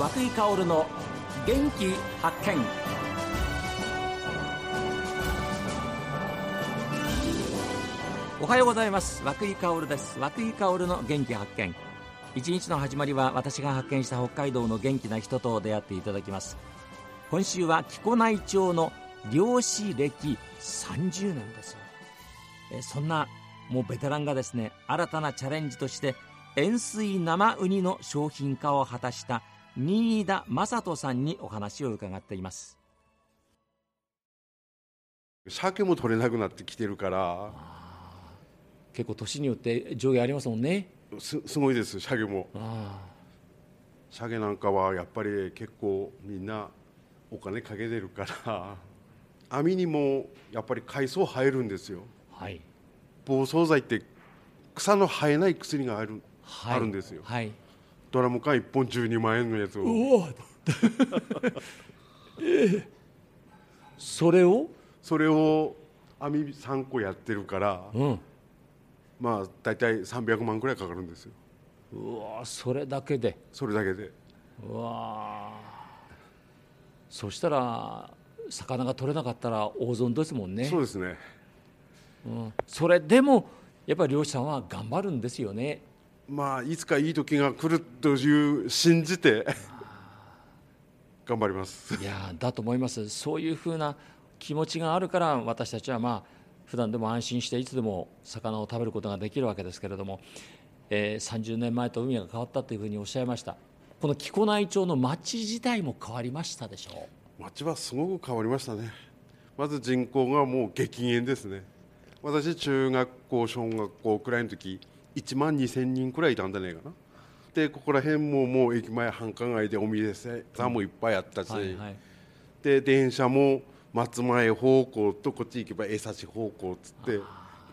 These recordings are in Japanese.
和久井薫の元気発見。おはようございます。和久井薫です。和久井薫の元気発見。一日の始まりは私が発見した北海道の元気な人と出会っていただきます。今週は木古内町の漁師歴30年です。えそんなもうベテランがですね新たなチャレンジとして塩水生ウニの商品化を果たした新田正人さんにお話を伺っています。鮭も取れなくなってきてるから。結構年によって上下ありますもんね。すすごいです鮭も。あ鮭なんかはやっぱり結構みんなお金かけてるから 網にもやっぱり海藻入るんですよ。あはい、防草剤って草の生えない薬がある,、はい、あるんですよ。はいドラム缶1本12万円のやつを。おお。それを？それを網3個やってるからうん。まあ大体300万くらいかかるんですよ。うわそれだけで？それだけで。うわ。そしたら魚が取れなかったら大損ですもんね。そうですね。うん、それでもやっぱり漁師さんは頑張るんですよねまあいつかいい時が来るという信じて 頑張ります。いやーだと思います。そういうふうな気持ちがあるから私たちはまあ普段でも安心していつでも魚を食べることができるわけですけれども、えー30年前と海が変わったというふうにおっしゃいました。この木古内町の町自体も変わりましたでしょ町はすごく変わりましたね。まず人口がもう激減ですね。私中学校小学校くらいの時1万2000人くらいいたんじゃないかな。でここら辺ももう駅前繁華街でお店さんもいっぱいあったし、はいはい。で電車も松前方向とこっち行けば江差方向っつって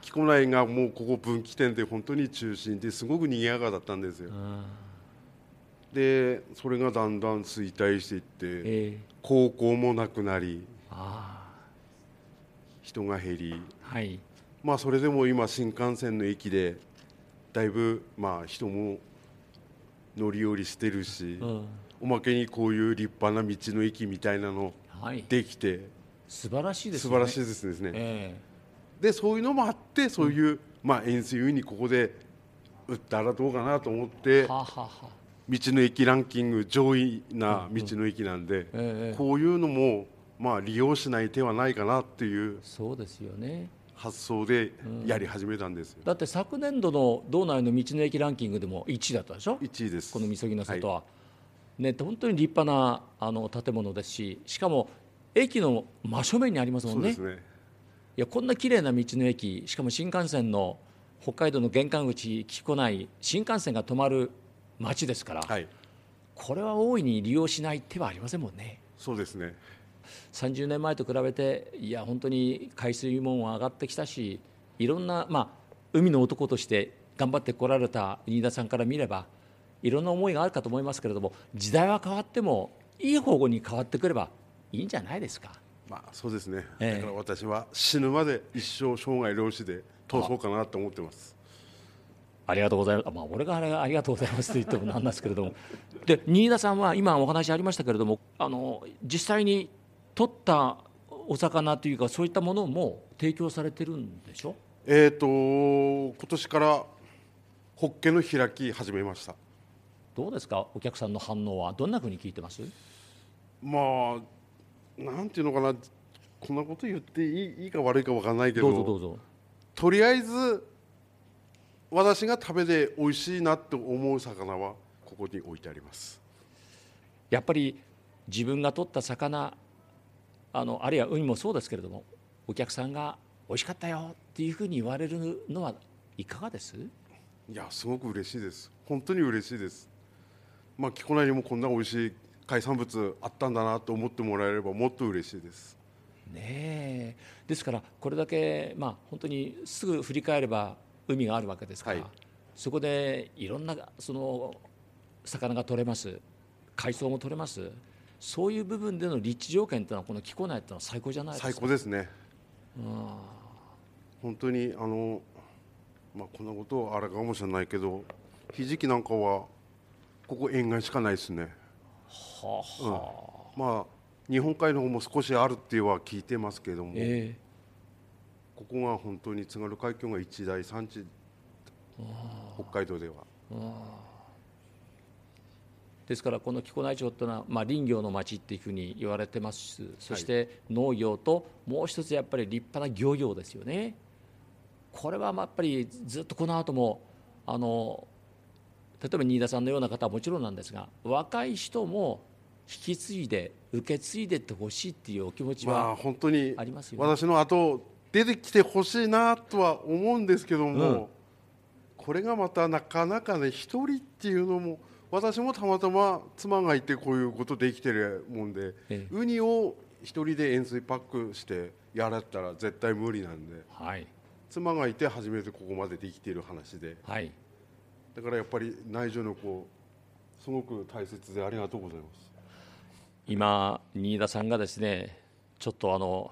木古内がもうここ分岐点で本当に中心ですごく賑やかだったんですよ。うん。でそれがだんだん衰退していってえ高校もなくなり人が減り。あはい。まあそれでも今新幹線の駅でだいぶまあ人も乗り降りしてるし、うん。おまけにこういう立派な道の駅みたいなのはい。できて素晴らしいですね。晴らしいですね、えでそういうのもあってそういう、まあ塩水ウニここで売ったらどうかなと思ってえはあ、は道の駅ランキング上位な道の駅なんで、ええ。こういうのもまあ利用しない手はないかなっていう。そうですよね発想でやり始めたんですよ、だって昨年度の道内の道の駅ランキングでも1位だったでしょ？1位です。このみそぎの里は。は、ね本当に立派なあの建物ですししかも駅の真正面にありますい、もんですね。いやこんな綺麗な道の駅しかも新幹線の北海道の玄関口木古内新幹線が止まる町ですから、はい。これは大いに利用しない手はありませんもんね。そうですね30年前と比べていや本当に海水温は上がってきたしいろんな、まあ、海の男として頑張ってこられた新田さんから見ればいろんな思いがあるかと思いますけれども時代は変わってもいい方向に変わってくればいいんじゃないですか。まあそうですね、ええだから私は死ぬまで一生生涯漁師で通そうかなと思ってますありがとうございます。まあ、俺があれありがとうございますと言ってもなんですけれども。で、新田さんは今お話ありましたけれども、あの実際に取ったお魚というかそういったものも提供されてるんでしょ？えーと今年からホッケの開き始めましたどうですか、お客さんの反応はどんなふうに聞いてます？まあなんていうのかなこんなこと言っていいいいか悪いか分かんないけどどうぞどうぞ。とりあえず私が食べて美味しいなって思う魚はここに置いてありますやっぱり自分が取った魚、あのあるいはウニもそうですけれども、お客さんが美味しかったよっていうふうに言われるのはいかがです？いやすごく嬉しいです。本当に嬉しいです。まあ木古内にもこんな美味しい海産物あったんだなと思ってもらえればもっと嬉しいです。ねえ。ですからこれだけ、まあ、本当にすぐ振り返れば海があるわけですから、はい。そこでいろんなその魚が取れます。海藻も取れますそういう部分での立地条件というのはこの木古内っていうのは最高じゃないですか？最高ですね。うん。本当にあのまあこんなことはあれかもしれないけどひじきなんかはここ沿岸しかないですね。はあはあ、まあ日本海の方も少しあるっては聞いてますけども、えここが本当に津軽海峡が一大産地北海道ではですからこの木古内町というのは、まあ、林業の町っていうふうに言われてます。そして農業ともう一つやっぱり立派な漁業ですよね。これはまあやっぱりずっとこの後もあの例えば新田さんのような方はもちろんなんですが若い人も引き継いで受け継いでってほしいっていうお気持ちまあは本当にありますよね。私の後出てきてほしいなとは思うんですけども、うん。これがまたなかなかね一人っていうのも私もたまたま妻がいてこういうことできてるもんで、ええ。ウニを一人で塩水パックしてやられたら絶対無理なんではい。妻がいて初めてここまでできている話で。はい。だからやっぱり内助の子すごく大切でありがとうございます。今新田さんがですねちょっとあの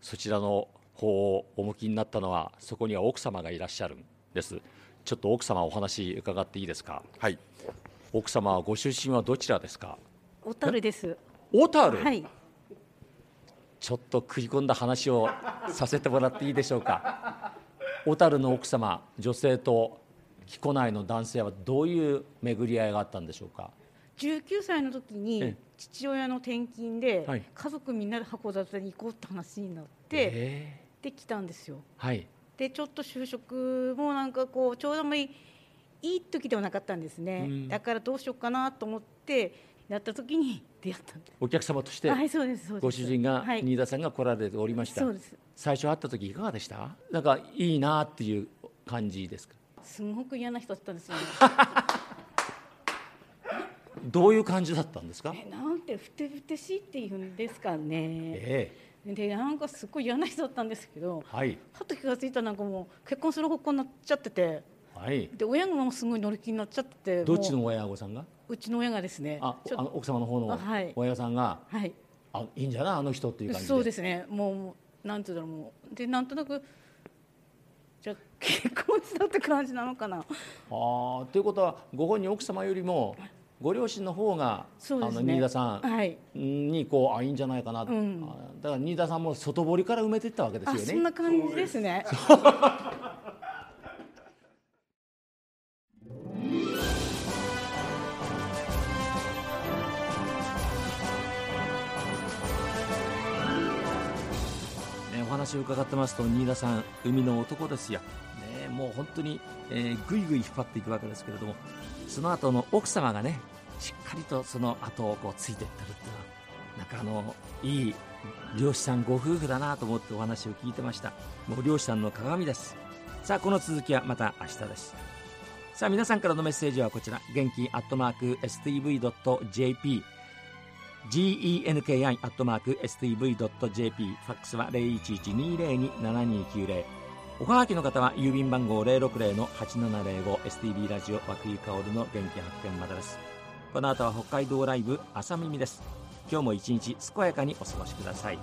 そちらの方をお向きになったのはそこには奥様がいらっしゃるんですちょっと奥様お話伺っていいですか？はい。奥様はご出身はどちらですか？小樽です。小樽、はい。ちょっと食い込んだ話をさせてもらっていいでしょうか？小樽の奥様女性と木古内の男性はどういう巡り合いがあったんでしょうか？19歳の時えにえ父親の転勤ではい。家族みんなで函館に行こうって話になってえできたんですよ。ーはいでちょっと就職もなんかこうちょうどもいいいい時ではなかったんですねうん。だからどうしようかなと思ってやった時に出会ったんでお客様としてはいそうです。ご主人がはい新田さんが来られておりました、そうです。最初会った時いかがでした？なんかいいなっていう感じですか？すごく嫌な人だったんですよね。どういう感じだったんですか？えなんてふてぶてしいっていうんですかね。えでなんかすごい嫌な人だったんですけど。えはい。はっと気がついたらなんかもう結婚する方向になっちゃっててはい。で親がもうすごい乗り気になっちゃっててもどっちの親御さんが？ううちの親がですねああの奥様の方の親御さんが？はい。あいいんじゃない？あの人っていう感じで。そうですね。もうなんていうんだろうもう。でなんとなくじゃあ結婚したって感じなのかな。ああということはご本人奥様よりもご両親の方が、あの新田さはい。んにこうあいいんじゃないかな、ん。あだから新田さんも外堀から埋めていったわけですあよね。そんな感じですね。ね、お話を伺ってますと新田さん海の男ですよ、ね、もう本当に、えーぐいぐい引っ張っていくわけですけれどもその後の奥様がねしっかりとその後をこうついていってるっていうのはなんかあのいい漁師さんご夫婦だなと思ってお話を聞いてました。もう漁師さんの鏡です。さあこの続きはまた明日です。さあ皆さんからのメッセージはこちら。元気アットマーク STV.jp genki アットマーク stv.jp ファックスは0112027290おはがきの方は郵便番号060-8705 STB ラジオ和久井薫の元気発見までです。この後は北海道ライブ朝耳です。今日も一日健やかにお過ごしください。